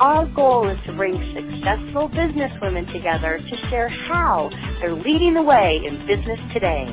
Our goal is to bring successful businesswomen together to share how they're leading the way in business today.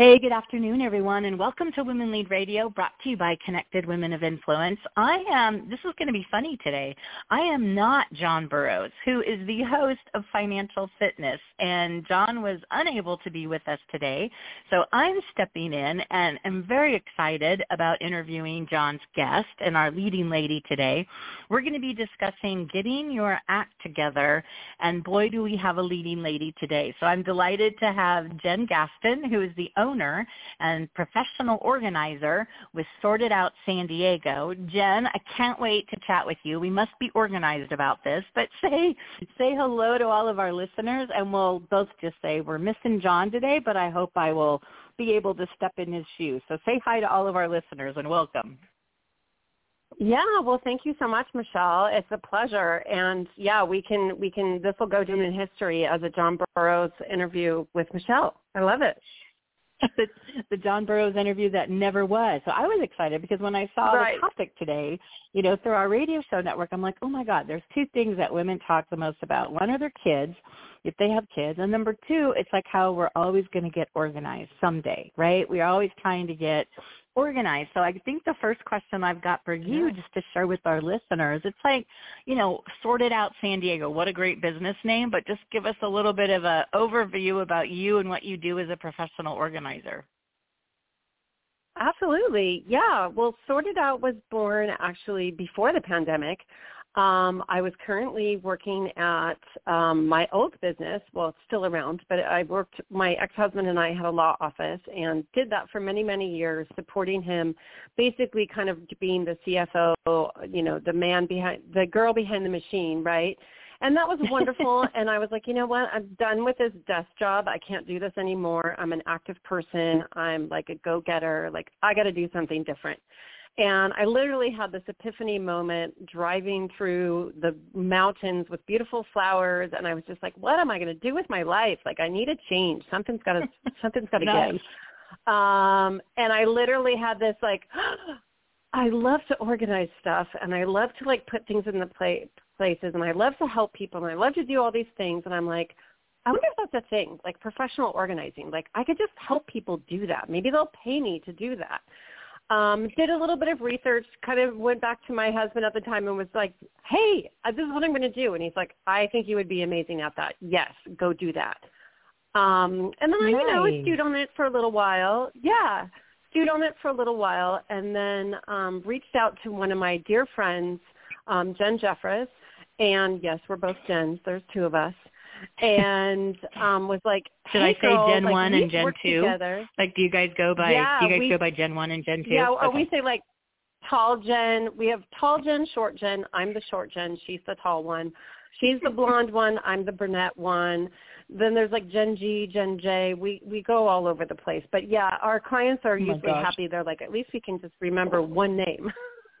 Hey, good afternoon, everyone, and welcome to Women Lead Radio, brought to you by Connected Women of Influence. I am, this is going to be funny today. I am not John Burroughs, who is the host of Financial Fitness, and John was unable to be with us today, so I'm stepping in and am very excited about interviewing John's guest and our leading lady today. We're going to be discussing getting your act together, and boy, do we have a leading lady today. So I'm delighted to have Jen Gaston, who is the owner owner and professional organizer with Sort It Out San Diego. Jen, I can't wait to chat with you. We must be organized about this, but say say hello to all of our listeners and we'll both just say we're missing John today, but I hope I will be able to step in his shoes. So say hi to all of our listeners and welcome. Yeah, well, thank you so much, Michelle. It's a pleasure, and yeah, we can we can this will go down in history as a John Burroughs interview with Michelle. I love it. the, the John Burroughs interview that never was. So I was excited because when I saw right. the topic today, you know, through our radio show network, I'm like, oh my God, there's two things that women talk the most about. One are their kids, if they have kids, and number two, it's like how we're always going to get organized someday, right? We're always trying to get organized. So I think the first question I've got for you, just to share with our listeners, it's like, you know, sort it out San Diego. What a great business name, but just give us a little bit of a overview about you and what you do as a professional organizer. Absolutely. Yeah. Well, Sort It Out was born actually before the pandemic. Um, I was currently working at um, my old business. Well, it's still around, but I worked. My ex-husband and I had a law office and did that for many, many years, supporting him, basically kind of being the CFO, you know, the man behind, the girl behind the machine, right? And that was wonderful. and I was like, you know what? I'm done with this desk job. I can't do this anymore. I'm an active person. I'm like a go-getter. Like I got to do something different. And I literally had this epiphany moment driving through the mountains with beautiful flowers and I was just like, what am I going to do with my life? Like I need a change. Something's got to something's got to nice. give. Um and I literally had this like I love to organize stuff and I love to like put things in the play, places and I love to help people and I love to do all these things and I'm like I wonder if that's a thing, like professional organizing. Like I could just help people do that. Maybe they'll pay me to do that um, did a little bit of research, kind of went back to my husband at the time and was like, hey, uh, this is what I'm going to do. And he's like, I think you would be amazing at that. Yes, go do that. Um, and then, nice. I, you know, I stewed on it for a little while. Yeah, stewed on it for a little while and then um, reached out to one of my dear friends, um, Jen Jeffress. And yes, we're both Jens. There's two of us and um was like, Should hey I say girl, Jen like, one and Jen two? Together. Like, do you guys go by? Yeah, do you guys we, go by Jen one and Jen two? Yeah, or okay. we say like tall Jen. We have tall Jen, short Jen. I'm the short Jen. She's the tall one. She's the blonde one. I'm the brunette one. Then there's like Jen G, Jen J. We we go all over the place. But yeah, our clients are oh usually happy. They're like, at least we can just remember one name.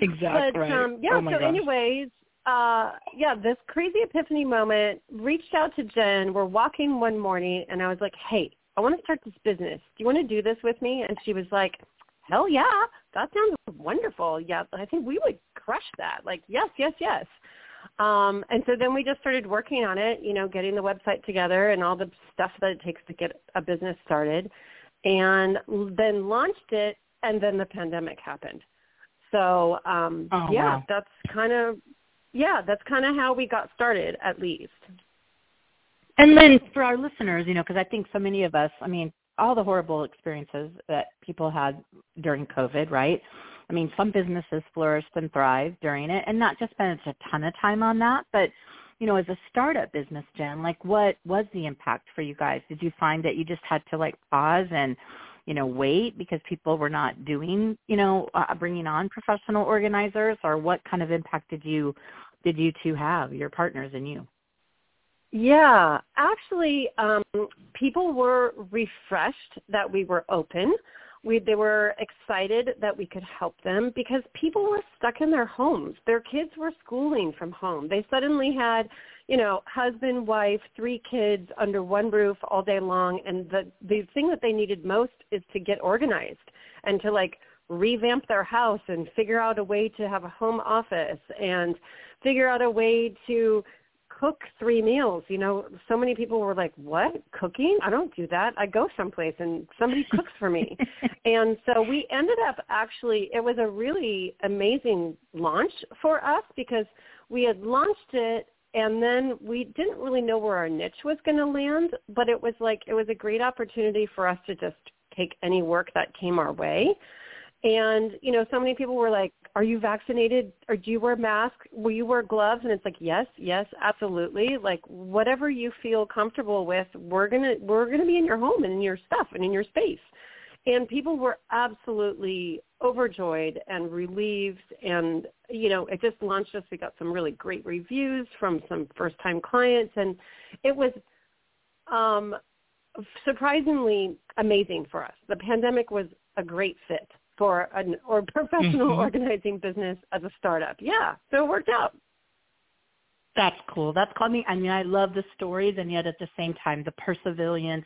exactly. But um yeah, oh so gosh. anyways, uh yeah, this crazy epiphany moment, reached out to Jen. We're walking one morning and I was like, Hey, I want to start this business. Do you want to do this with me? And she was like, Hell yeah, that sounds wonderful. Yeah, I think we would crush that. Like, yes, yes, yes. Um, and so then we just started working on it, you know, getting the website together and all the stuff that it takes to get a business started and then launched it and then the pandemic happened. So um oh, yeah, wow. that's kind of yeah, that's kind of how we got started at least. And then for our listeners, you know, because I think so many of us, I mean, all the horrible experiences that people had during COVID, right? I mean, some businesses flourished and thrived during it, and not just spent a ton of time on that, but you know, as a startup business, Jen, like what was the impact for you guys? Did you find that you just had to like pause and you know, wait because people were not doing, you know, uh, bringing on professional organizers, or what kind of impact did you did you two have, your partners and you? Yeah, actually, um, people were refreshed that we were open. We, they were excited that we could help them because people were stuck in their homes. Their kids were schooling from home. They suddenly had, you know, husband, wife, three kids under one roof all day long, and the the thing that they needed most is to get organized and to like revamp their house and figure out a way to have a home office and figure out a way to cook three meals. You know, so many people were like, "What cooking? I don't do that. I go someplace and somebody cooks for me." and so we ended up actually. It was a really amazing launch for us because we had launched it and then we didn't really know where our niche was going to land, but it was like it was a great opportunity for us to just take any work that came our way. And, you know, so many people were like, are you vaccinated or do you wear masks? Will you wear gloves? And it's like, yes, yes, absolutely. Like whatever you feel comfortable with, we're going to, we're going to be in your home and in your stuff and in your space. And people were absolutely overjoyed and relieved and, you know, it just launched us. We got some really great reviews from some first time clients and it was, um, surprisingly amazing for us. The pandemic was a great fit for an or professional mm-hmm. organizing business as a startup. Yeah, so it worked out. That's cool. That's cool. I mean, I mean, I love the stories, and yet at the same time, the perseverance,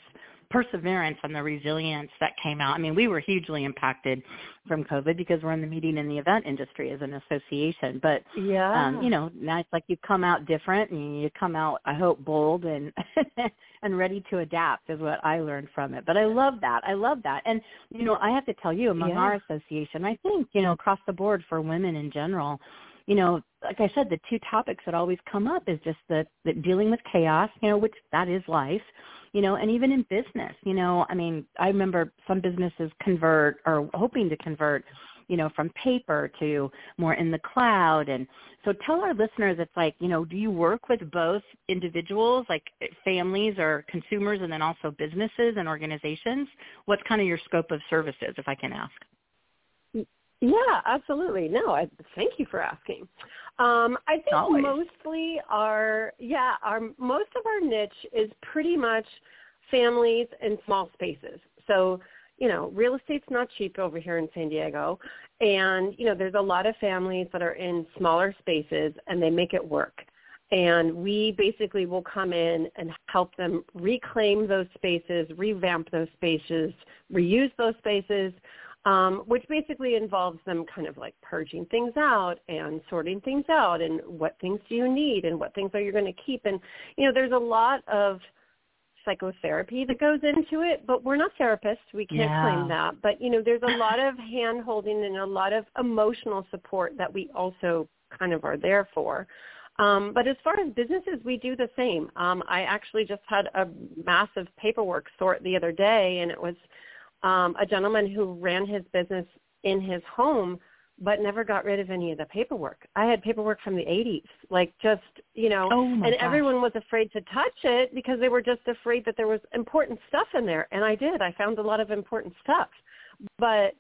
perseverance, and the resilience that came out. I mean, we were hugely impacted from COVID because we're in the meeting and the event industry as an association. But yeah, um, you know, now it's like you come out different, and you come out, I hope, bold and and ready to adapt is what I learned from it. But I love that. I love that. And you know, I have to tell you, among yeah. our association, I think you know, across the board for women in general you know, like I said, the two topics that always come up is just the, the dealing with chaos, you know, which that is life, you know, and even in business, you know, I mean, I remember some businesses convert or hoping to convert, you know, from paper to more in the cloud. And so tell our listeners, it's like, you know, do you work with both individuals, like families or consumers, and then also businesses and organizations? What's kind of your scope of services, if I can ask? Yeah, absolutely. No, I thank you for asking. Um, I think Always. mostly our yeah, our most of our niche is pretty much families and small spaces. So, you know, real estate's not cheap over here in San Diego, and you know, there's a lot of families that are in smaller spaces and they make it work. And we basically will come in and help them reclaim those spaces, revamp those spaces, reuse those spaces, um, which basically involves them kind of like purging things out and sorting things out and what things do you need and what things are you going to keep. And, you know, there's a lot of psychotherapy that goes into it, but we're not therapists. We can't yeah. claim that. But, you know, there's a lot of hand holding and a lot of emotional support that we also kind of are there for. Um, but as far as businesses, we do the same. Um, I actually just had a massive paperwork sort the other day, and it was um, a gentleman who ran his business in his home but never got rid of any of the paperwork. I had paperwork from the 80s, like just, you know, oh and gosh. everyone was afraid to touch it because they were just afraid that there was important stuff in there. And I did. I found a lot of important stuff. But,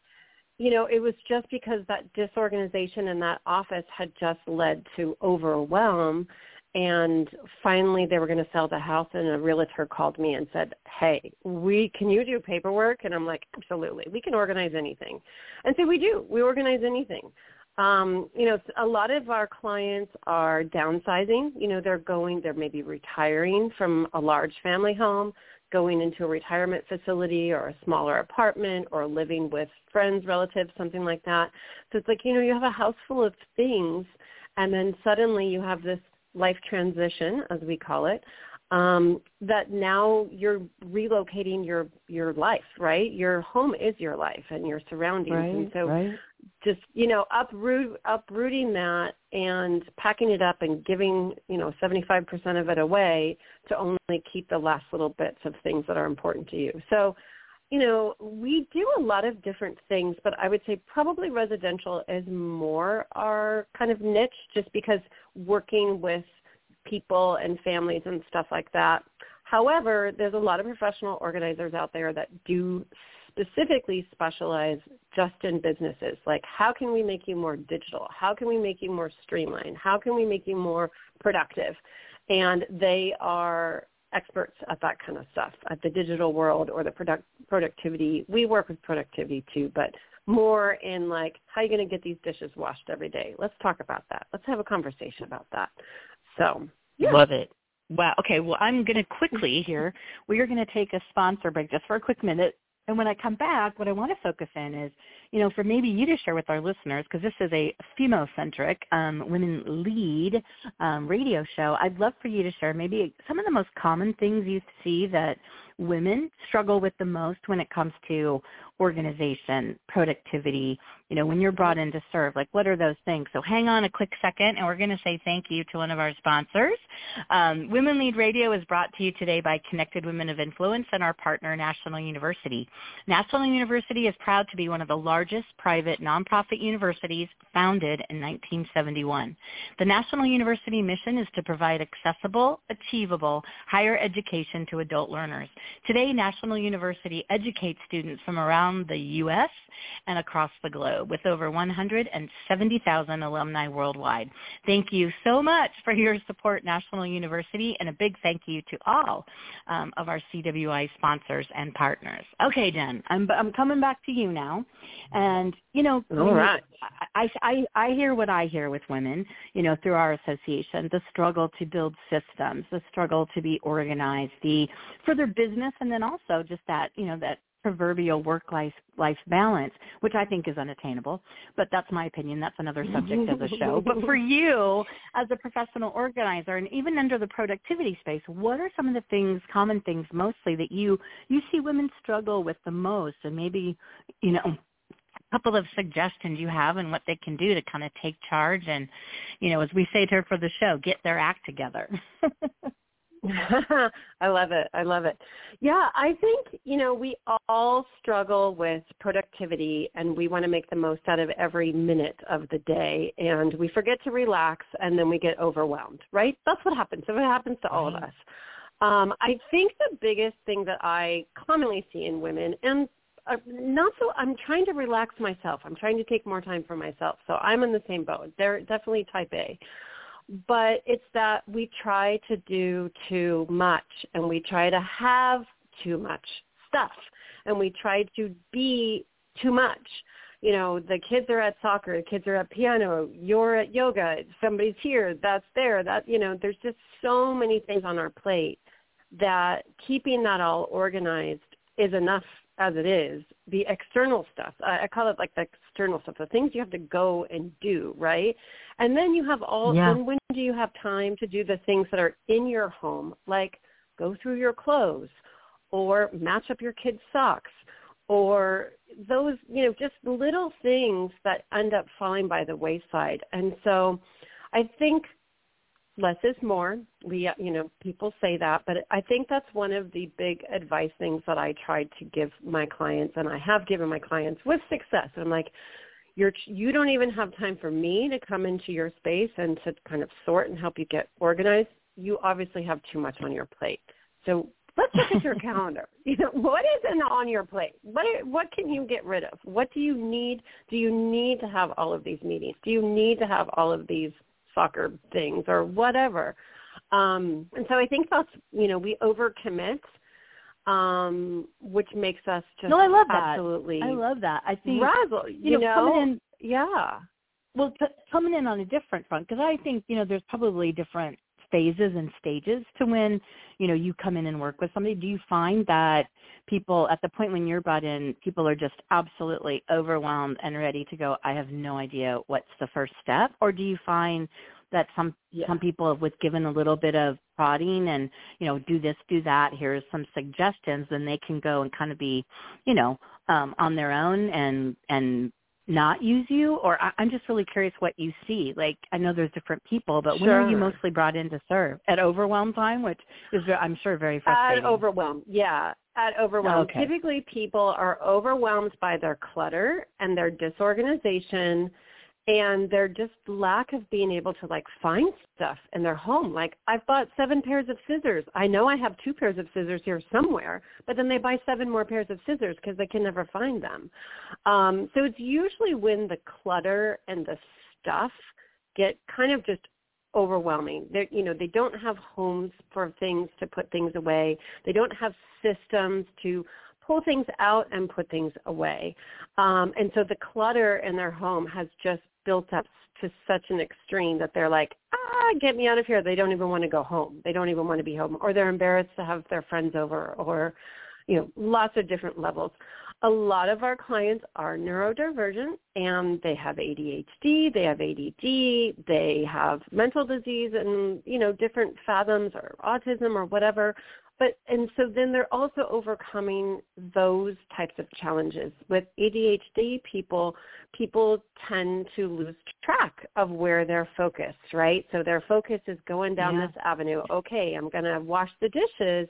you know, it was just because that disorganization in that office had just led to overwhelm and finally they were going to sell the house and a realtor called me and said hey we can you do paperwork? And i'm like absolutely. We can organize anything. And so we do. We organize anything. Um, you know a lot of our clients are downsizing. You know they're going they're maybe retiring from a large family home going into a retirement facility or a smaller apartment or living with friends relatives something like that. So it's like you know you have a house full of things and then suddenly you have this life transition, as we call it, um, that now you're relocating your your life, right? Your home is your life and your surroundings, right, and so right. just you know uproot uprooting that and packing it up and giving you know 75% of it away to only keep the last little bits of things that are important to you. So you know, we do a lot of different things, but I would say probably residential is more our kind of niche just because working with people and families and stuff like that. However, there's a lot of professional organizers out there that do specifically specialize just in businesses. Like how can we make you more digital? How can we make you more streamlined? How can we make you more productive? And they are experts at that kind of stuff, at the digital world or the product, productivity. We work with productivity too, but more in like, how are you going to get these dishes washed every day? Let's talk about that. Let's have a conversation about that. So, yeah. Love it. Wow. Okay. Well, I'm going to quickly here. We are going to take a sponsor break just for a quick minute. And when I come back, what I want to focus in is, you know, for maybe you to share with our listeners, because this is a female-centric, um, women lead um, radio show, I'd love for you to share maybe some of the most common things you see that women struggle with the most when it comes to organization, productivity, you know, when you're brought in to serve, like what are those things? So hang on a quick second and we're going to say thank you to one of our sponsors. Um, Women Lead Radio is brought to you today by Connected Women of Influence and our partner National University. National University is proud to be one of the largest private nonprofit universities founded in 1971. The National University mission is to provide accessible, achievable higher education to adult learners. Today, National University educates students from around the U.S. and across the globe with over 170,000 alumni worldwide. Thank you so much for your support, National University, and a big thank you to all um, of our CWI sponsors and partners. Okay, Jen, I'm, I'm coming back to you now. And, you know, all right. I, I, I hear what I hear with women, you know, through our association, the struggle to build systems, the struggle to be organized, the for their business, and then also just that, you know, that proverbial work life life balance, which I think is unattainable. But that's my opinion. That's another subject of the show. But for you as a professional organizer and even under the productivity space, what are some of the things, common things mostly that you you see women struggle with the most and maybe, you know, a couple of suggestions you have and what they can do to kind of take charge and, you know, as we say to her for the show, get their act together. I love it. I love it. Yeah, I think, you know, we all struggle with productivity and we want to make the most out of every minute of the day and we forget to relax and then we get overwhelmed, right? That's what happens. So it happens to all of us. Um, I think the biggest thing that I commonly see in women and uh, not so I'm trying to relax myself. I'm trying to take more time for myself. So I'm in the same boat. They're definitely type A but it's that we try to do too much and we try to have too much stuff and we try to be too much. You know, the kids are at soccer, the kids are at piano, you're at yoga, somebody's here, that's there, that, you know, there's just so many things on our plate that keeping that all organized is enough as it is. The external stuff, I, I call it like the external stuff, the things you have to go and do, right? And then you have all, yeah. then when do you have time to do the things that are in your home, like go through your clothes or match up your kids' socks or those, you know, just little things that end up falling by the wayside. And so I think less is more. We, you know, people say that, but I think that's one of the big advice things that I try to give my clients, and I have given my clients with success. I'm like, you're you don't even have time for me to come into your space and to kind of sort and help you get organized. You obviously have too much on your plate. So let's look at your calendar. You know, what is on your plate? What what can you get rid of? What do you need? Do you need to have all of these meetings? Do you need to have all of these soccer things or whatever? Um, and so I think that's you know we overcommit um, which makes us just no, I love that. absolutely. I love that. I think razzle. You, you know, know, coming in, yeah. Well, t- coming in on a different front because I think you know there's probably different phases and stages to when you know you come in and work with somebody. Do you find that people at the point when you're brought in, people are just absolutely overwhelmed and ready to go? I have no idea what's the first step, or do you find that some yeah. some people have with given a little bit of prodding and you know do this do that here's some suggestions then they can go and kind of be you know um on their own and and not use you? Or I, i'm just really curious what you see. Like i know there's different people but sure. when are you mostly brought in to serve? At overwhelm time which is i'm sure very frustrating. at overwhelm yeah. At overwhelm. Okay. typically people are overwhelmed by their clutter and their disorganization and their just lack of being able to like find stuff in their home. Like I've bought seven pairs of scissors. I know I have two pairs of scissors here somewhere, but then they buy seven more pairs of scissors because they can never find them. Um, so it's usually when the clutter and the stuff get kind of just overwhelming. They you know they don't have homes for things to put things away. They don't have systems to pull things out and put things away. Um, and so the clutter in their home has just built up to such an extreme that they're like, ah, get me out of here. They don't even want to go home. They don't even want to be home. Or they're embarrassed to have their friends over or, you know, lots of different levels. A lot of our clients are neurodivergent and they have ADHD, they have ADD, they have mental disease and, you know, different fathoms or autism or whatever but and so then they're also overcoming those types of challenges. With ADHD people people tend to lose track of where they're focused right? So their focus is going down yeah. this avenue. Okay I'm going to wash the dishes.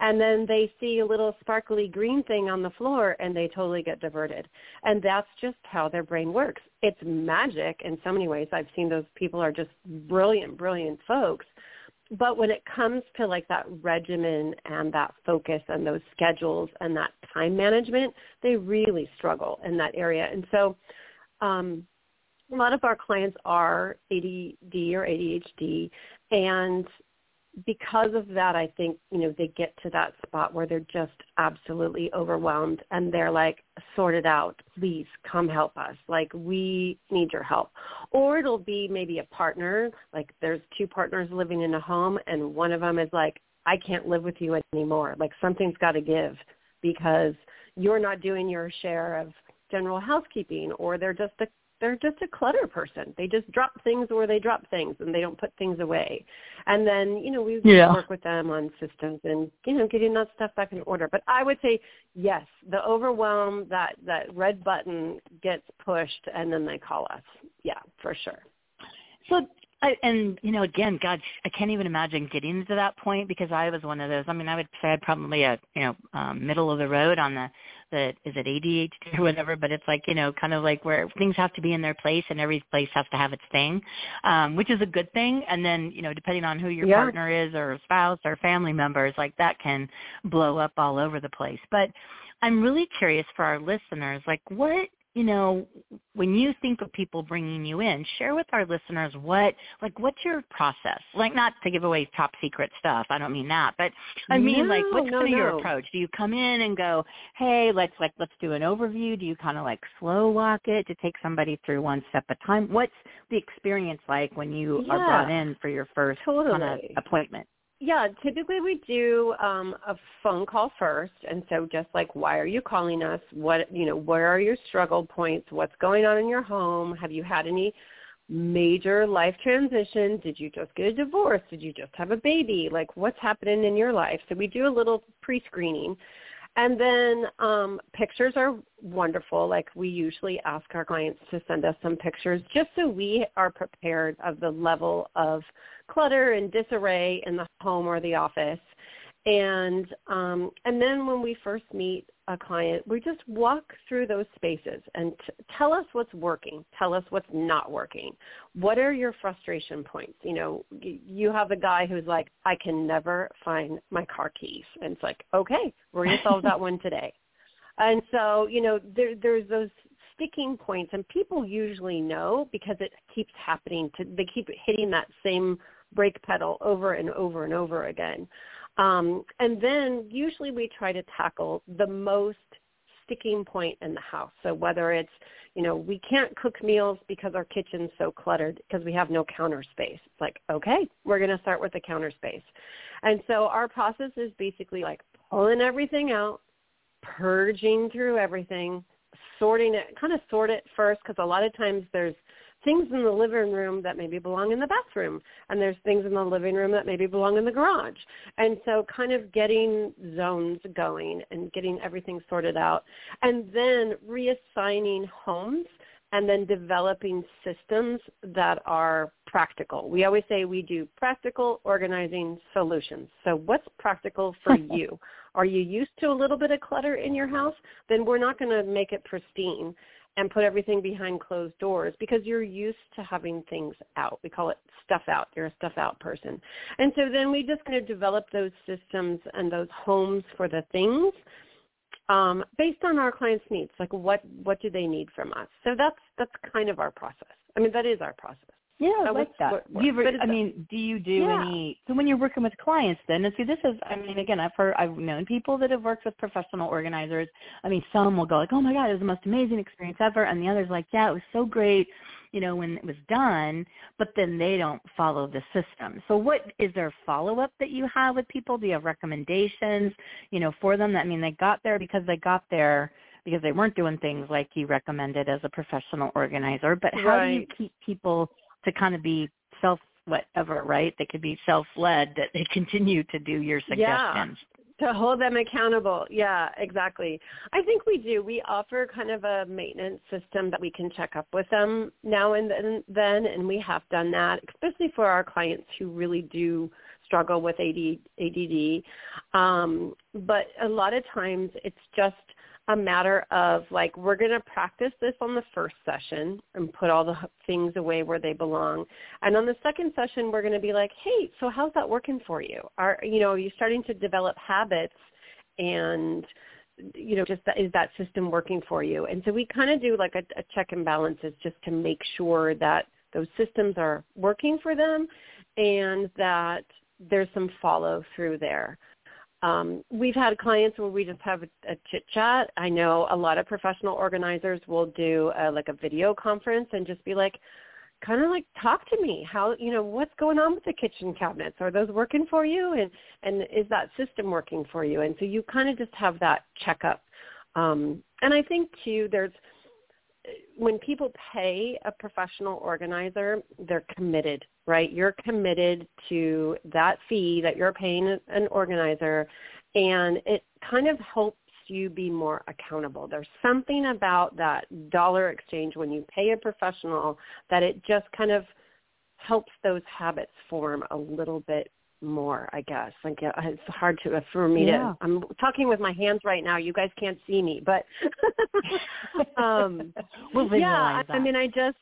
And then they see a little sparkly green thing on the floor and they totally get diverted. And that's just how their brain works. It's magic in so many ways. I've seen those people are just brilliant brilliant folks but when it comes to like that regimen and that focus and those schedules and that time management, they really struggle in that area. And so um, a lot of our clients are ADD or ADHD, and because of that, I think, you know, they get to that spot where they're just absolutely overwhelmed and they're like, sort it out. Please come help us. Like, we need your help. Or it'll be maybe a partner, like there's two partners living in a home and one of them is like, I can't live with you anymore. Like something's got to give because you're not doing your share of general housekeeping or they're just a they're just a clutter person. They just drop things where they drop things and they don't put things away. And then, you know, we yeah. work with them on systems and, you know, getting that stuff back in order. But I would say, yes, the overwhelm, that, that red button gets pushed and then they call us. Yeah, for sure. So I, and you know, again, God, I can't even imagine getting to that point because I was one of those. I mean, I would say I'd probably a you know um, middle of the road on the the is it ADHD or whatever, but it's like you know, kind of like where things have to be in their place and every place has to have its thing, um, which is a good thing. And then you know, depending on who your yeah. partner is or spouse or family members, like that can blow up all over the place. But I'm really curious for our listeners, like what you know, when you think of people bringing you in, share with our listeners what, like, what's your process? Like, not to give away top secret stuff. I don't mean that, but I mean, no, like, what's no, kind of no. your approach? Do you come in and go, hey, let's like, let's do an overview? Do you kind of like slow walk it to take somebody through one step at a time? What's the experience like when you yeah, are brought in for your first totally. kind of appointment? Yeah, typically we do um, a phone call first, and so just like, why are you calling us? What you know, where are your struggle points? What's going on in your home? Have you had any major life transition? Did you just get a divorce? Did you just have a baby? Like, what's happening in your life? So we do a little pre-screening, and then um, pictures are wonderful. Like we usually ask our clients to send us some pictures just so we are prepared of the level of clutter and disarray in the home or the office. And um, and then when we first meet a client, we just walk through those spaces and t- tell us what's working. Tell us what's not working. What are your frustration points? You know, you have a guy who's like, I can never find my car keys, and it's like, okay, we're gonna solve that one today. And so, you know, there, there's those sticking points, and people usually know because it keeps happening. To they keep hitting that same brake pedal over and over and over again. Um, and then usually we try to tackle the most sticking point in the house. So whether it's, you know, we can't cook meals because our kitchen's so cluttered because we have no counter space. It's like, okay, we're going to start with the counter space. And so our process is basically like pulling everything out, purging through everything, sorting it, kind of sort it first because a lot of times there's things in the living room that maybe belong in the bathroom and there's things in the living room that maybe belong in the garage and so kind of getting zones going and getting everything sorted out and then reassigning homes and then developing systems that are practical. We always say we do practical organizing solutions. So what's practical for you? Are you used to a little bit of clutter in your house? Then we're not going to make it pristine and put everything behind closed doors because you're used to having things out. We call it stuff out. You're a stuff out person. And so then we just kind of develop those systems and those homes for the things um, based on our clients' needs. Like what what do they need from us? So that's that's kind of our process. I mean, that is our process. Yeah, I like that. What, what, do you ever, I mean, do you do yeah. any? So when you're working with clients, then and see, this is. I mean, again, I've heard, I've known people that have worked with professional organizers. I mean, some will go like, "Oh my God, it was the most amazing experience ever," and the others like, "Yeah, it was so great." You know, when it was done, but then they don't follow the system. So, what is there follow up that you have with people? Do you have recommendations, you know, for them? That I mean, they got there because they got there because they weren't doing things like you recommended as a professional organizer. But how right. do you keep people to kind of be self whatever, right? They could be self led that they continue to do your suggestions. Yeah to hold them accountable. Yeah, exactly. I think we do. We offer kind of a maintenance system that we can check up with them now and then, and we have done that, especially for our clients who really do struggle with ADD. Um, but a lot of times it's just a matter of like we're going to practice this on the first session and put all the things away where they belong. And on the second session we're going to be like hey so how's that working for you? Are you know are you starting to develop habits and you know just that, is that system working for you? And so we kind of do like a, a check and balances just to make sure that those systems are working for them and that there's some follow through there um, we've had clients where we just have a, a chit chat. I know a lot of professional organizers will do a, like a video conference and just be like, kind of like talk to me. How you know what's going on with the kitchen cabinets? Are those working for you? And and is that system working for you? And so you kind of just have that checkup. Um, and I think too, there's when people pay a professional organizer, they're committed, right? You're committed to that fee that you're paying an organizer, and it kind of helps you be more accountable. There's something about that dollar exchange when you pay a professional that it just kind of helps those habits form a little bit more, I guess. Like it's hard to for me yeah. to. I'm talking with my hands right now. You guys can't see me, but um, we'll yeah. That. I mean, I just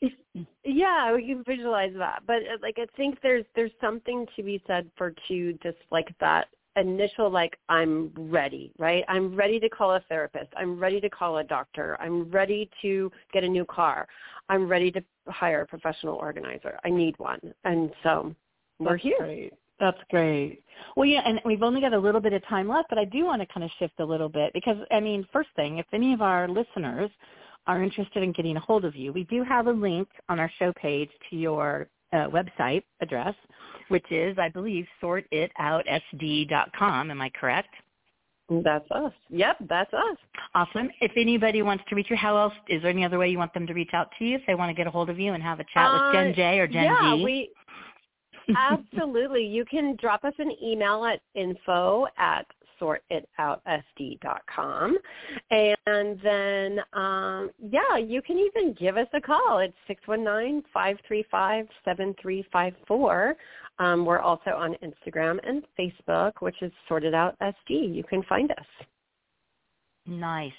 yeah, we can visualize that. But uh, like, I think there's there's something to be said for two, just like that initial like I'm ready, right? I'm ready to call a therapist. I'm ready to call a doctor. I'm ready to get a new car. I'm ready to hire a professional organizer. I need one. And so we're That's here. Great. That's great. Well, yeah, and we've only got a little bit of time left, but I do want to kind of shift a little bit because, I mean, first thing, if any of our listeners are interested in getting a hold of you, we do have a link on our show page to your uh, website address, which is, I believe, sortitoutsd.com. Am I correct? That's us. Yep, that's us. Awesome. If anybody wants to reach you, how else? Is there any other way you want them to reach out to you if they want to get a hold of you and have a chat uh, with Jen J or Jen yeah, G? we Absolutely. You can drop us an email at info at sortitoutsd.com. And then, um, yeah, you can even give us a call. It's 619-535-7354. Um, we're also on Instagram and Facebook, which is Sort It Out SD. You can find us. Nice.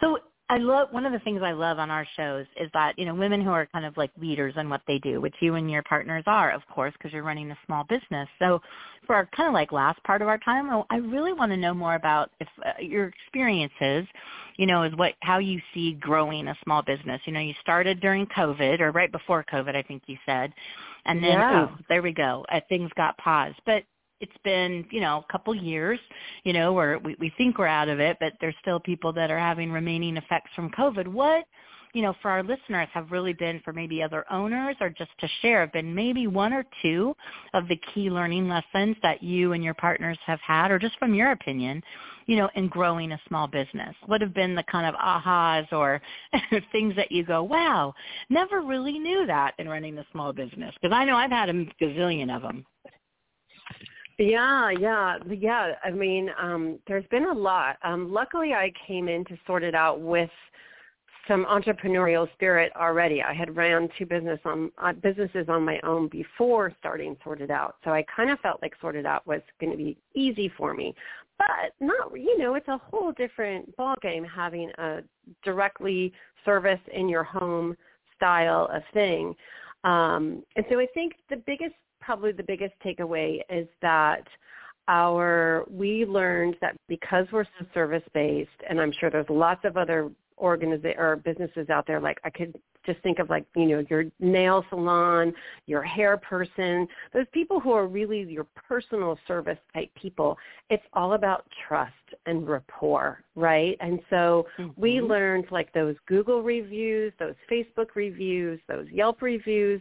So I love one of the things I love on our shows is that you know women who are kind of like leaders in what they do, which you and your partners are, of course, because you're running a small business. So, for our kind of like last part of our time, I really want to know more about if uh, your experiences, you know, is what how you see growing a small business. You know, you started during COVID or right before COVID, I think you said, and then yeah. ooh, there we go, uh, things got paused. But it's been you know a couple years you know where we, we think we're out of it but there's still people that are having remaining effects from covid. What you know for our listeners have really been for maybe other owners or just to share have been maybe one or two of the key learning lessons that you and your partners have had or just from your opinion you know in growing a small business? What have been the kind of ahas or things that you go wow never really knew that in running a small business? Because i know i've had a gazillion of them yeah, yeah, yeah. I mean, um, there's been a lot. Um, luckily, I came in to sort it out with some entrepreneurial spirit already. I had ran two business on uh, businesses on my own before starting Sort It Out, so I kind of felt like Sort It Out was going to be easy for me. but not you know it's a whole different ball game having a directly service in your home style of thing um, and so i think the biggest probably the biggest takeaway is that our we learned that because we're so service based and i'm sure there's lots of other organiza- or businesses out there like i could just think of like you know your nail salon your hair person those people who are really your personal service type people it's all about trust and rapport right and so mm-hmm. we learned like those google reviews those facebook reviews those yelp reviews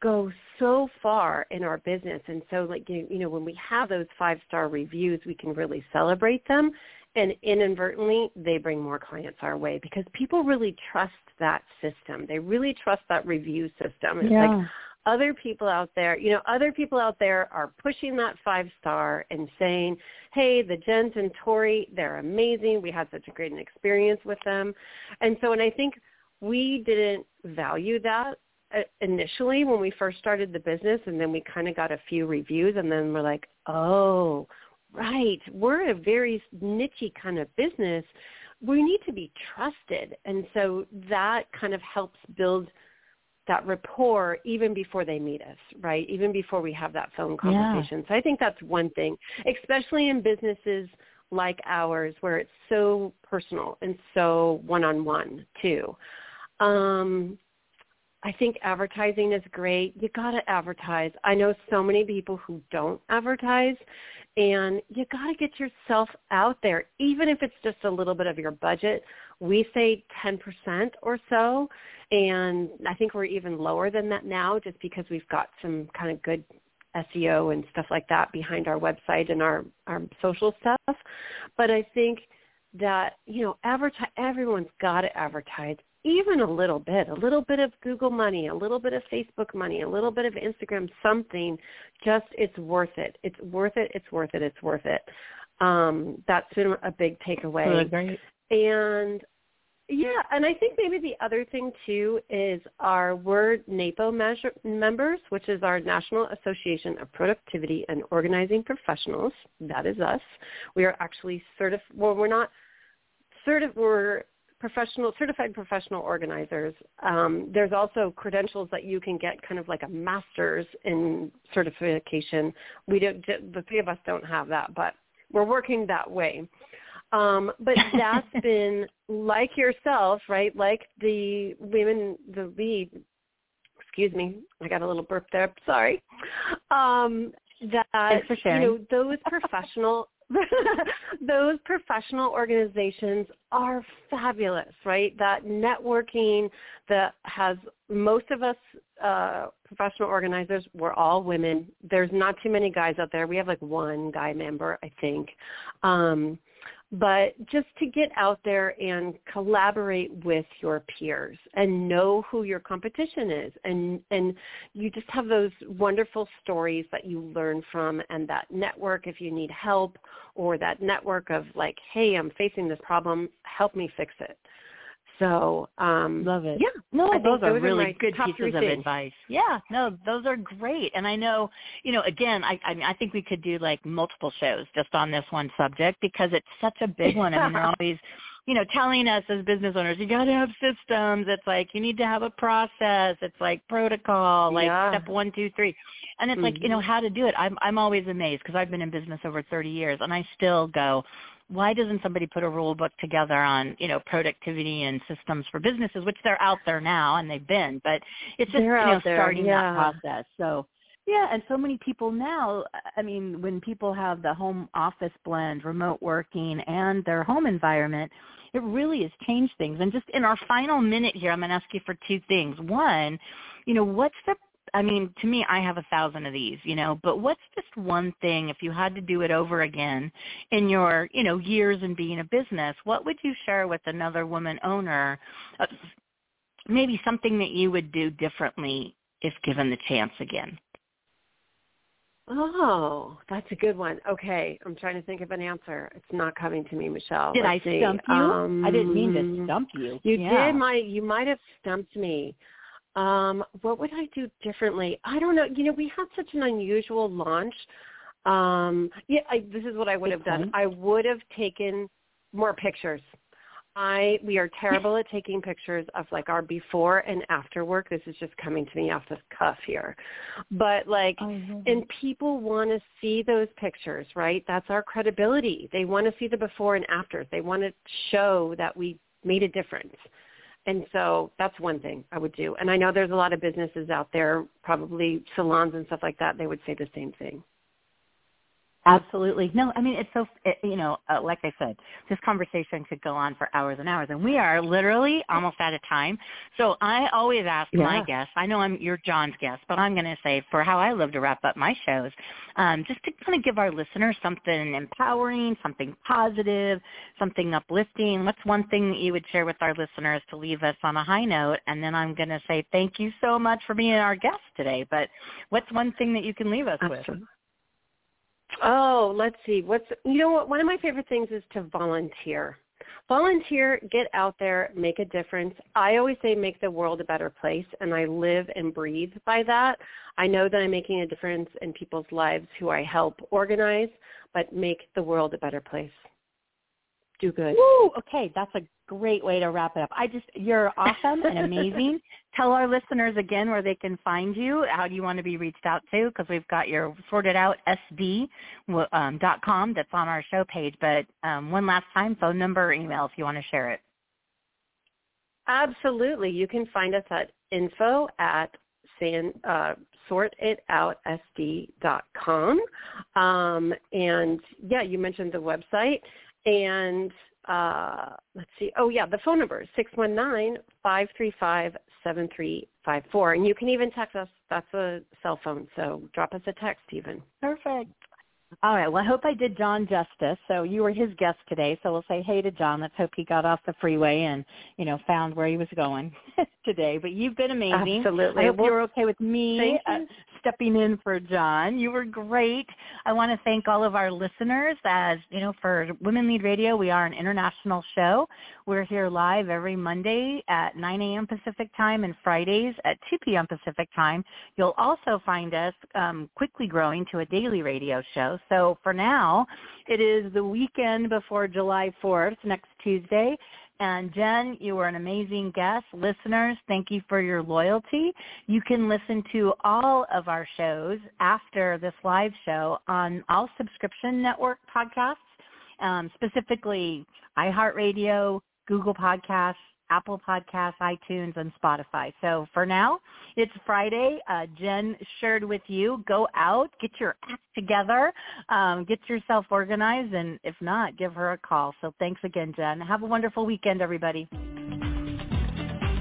go so far in our business. And so like you know when we have those five star reviews we can really celebrate them. And inadvertently they bring more clients our way because people really trust that system. They really trust that review system. It's yeah. like other people out there you know other people out there are pushing that five star and saying hey the jens and tori they're amazing. We had such a great experience with them. And so and i think we didn't value that initially when we first started the business and then we kind of got a few reviews and then we're like, oh, right, we're a very nichey kind of business. We need to be trusted. And so that kind of helps build that rapport even before they meet us, right? Even before we have that phone conversation. Yeah. So I think that's one thing, especially in businesses like ours where it's so personal and so one-on-one too. Um, I think advertising is great. You got to advertise. I know so many people who don't advertise and you got to get yourself out there even if it's just a little bit of your budget. We say 10% or so and I think we're even lower than that now just because we've got some kind of good SEO and stuff like that behind our website and our our social stuff. But I think that you know advertise everyone's got to advertise even a little bit, a little bit of Google money, a little bit of Facebook money, a little bit of Instagram, something, just it's worth it. It's worth it. It's worth it. It's worth it. Um, that's been a big takeaway. Really great. And yeah, and I think maybe the other thing too is our word NAPO measure, members, which is our National Association of Productivity and Organizing Professionals. That is us. We are actually certified. Well, we're not certified. We're professional certified professional organizers. Um, there's also credentials that you can get, kind of like a master's in certification. We don't. The three of us don't have that, but we're working that way. Um, but that's been like yourself, right? Like the women, the lead. Excuse me, I got a little burp there. Sorry. Um, that you know those professional those professional organizations are fabulous, right? That networking that has most of us uh, professional organizers, we're all women. There's not too many guys out there. We have like one guy member, I think. Um, but just to get out there and collaborate with your peers and know who your competition is. And and you just have those wonderful stories that you learn from and that network if you need help or that network of like hey i'm facing this problem help me fix it so um love it. Yeah. No, I those, those are really are good pieces of things. advice. Yeah. No, those are great. And I know, you know, again, I I, mean, I think we could do like multiple shows just on this one subject because it's such a big one. I mean, they're always you know, telling us as business owners, you got to have systems. It's like you need to have a process. It's like protocol, like yeah. step one, two, three, and it's mm-hmm. like you know how to do it. I'm I'm always amazed because I've been in business over 30 years, and I still go, why doesn't somebody put a rule book together on you know productivity and systems for businesses which they're out there now and they've been but it's just they're you know there, starting yeah. that process. So yeah and so many people now i mean when people have the home office blend remote working and their home environment it really has changed things. And just in our final minute here i'm going to ask you for two things. One you know what's the I mean, to me, I have a thousand of these, you know, but what's just one thing, if you had to do it over again in your, you know, years in being a business, what would you share with another woman owner? Uh, maybe something that you would do differently if given the chance again. Oh, that's a good one. Okay, I'm trying to think of an answer. It's not coming to me, Michelle. Did Let's I see. stump you? Um, I didn't mean to stump you. You yeah. did. My you might have stumped me. Um, what would I do differently? I don't know. You know, we had such an unusual launch. Um, yeah, I, this is what I would have done. I would have taken more pictures. I we are terrible at taking pictures of like our before and after work. This is just coming to me off the cuff here. But like and people want to see those pictures, right? That's our credibility. They want to see the before and afters. They want to show that we made a difference. And so that's one thing I would do. And I know there's a lot of businesses out there, probably salons and stuff like that, they would say the same thing. Absolutely. No, I mean, it's so, it, you know, uh, like I said, this conversation could go on for hours and hours, and we are literally almost out of time. So I always ask yeah. my guests, I know I'm you're John's guest, but I'm going to say for how I love to wrap up my shows, um, just to kind of give our listeners something empowering, something positive, something uplifting. What's one thing that you would share with our listeners to leave us on a high note? And then I'm going to say thank you so much for being our guest today. But what's one thing that you can leave us Absolutely. with? Oh, let's see. What's you know what? One of my favorite things is to volunteer. Volunteer, get out there, make a difference. I always say make the world a better place, and I live and breathe by that. I know that I'm making a difference in people's lives who I help organize, but make the world a better place. Do good. Woo! Okay, that's a great way to wrap it up. I just, you're awesome and amazing. Tell our listeners again where they can find you. How do you want to be reached out to? Because we've got your Sort It Out SD um, dot com that's on our show page. But um, one last time, phone number, or email if you want to share it. Absolutely. You can find us at info at san, uh, sortitoutSD.com. Um, and yeah, you mentioned the website. And uh, let's see. Oh yeah, the phone number is six one nine five three five seven three five four, and you can even text us. That's a cell phone, so drop us a text even. Perfect. All right. Well, I hope I did John justice. So you were his guest today. So we'll say hey to John. Let's hope he got off the freeway and you know found where he was going today. But you've been amazing. Absolutely. I hope well, you're okay with me uh, stepping in for John. You were great. I want to thank all of our listeners. As you know, for Women Lead Radio, we are an international show. We're here live every Monday at 9 a.m. Pacific time and Fridays at 2 p.m. Pacific time. You'll also find us um, quickly growing to a daily radio show. So for now, it is the weekend before July 4th, next Tuesday. And Jen, you were an amazing guest. Listeners, thank you for your loyalty. You can listen to all of our shows after this live show on all subscription network podcasts, um, specifically iHeartRadio, Google Podcasts, Apple Podcasts, iTunes, and Spotify. So for now, it's Friday. Uh, Jen shared with you. Go out, get your act together, um, get yourself organized, and if not, give her a call. So thanks again, Jen. Have a wonderful weekend, everybody.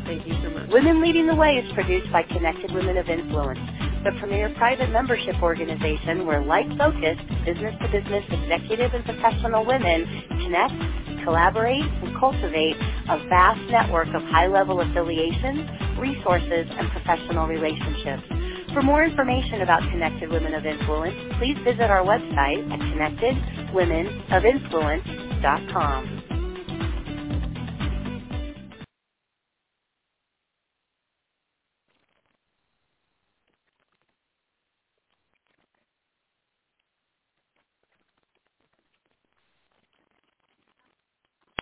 Thank you so much. Women Leading the Way is produced by Connected Women of Influence, the premier private membership organization where like-focused business-to-business executive and professional women connect collaborate, and cultivate a vast network of high-level affiliations, resources, and professional relationships. For more information about Connected Women of Influence, please visit our website at connectedwomenofinfluence.com.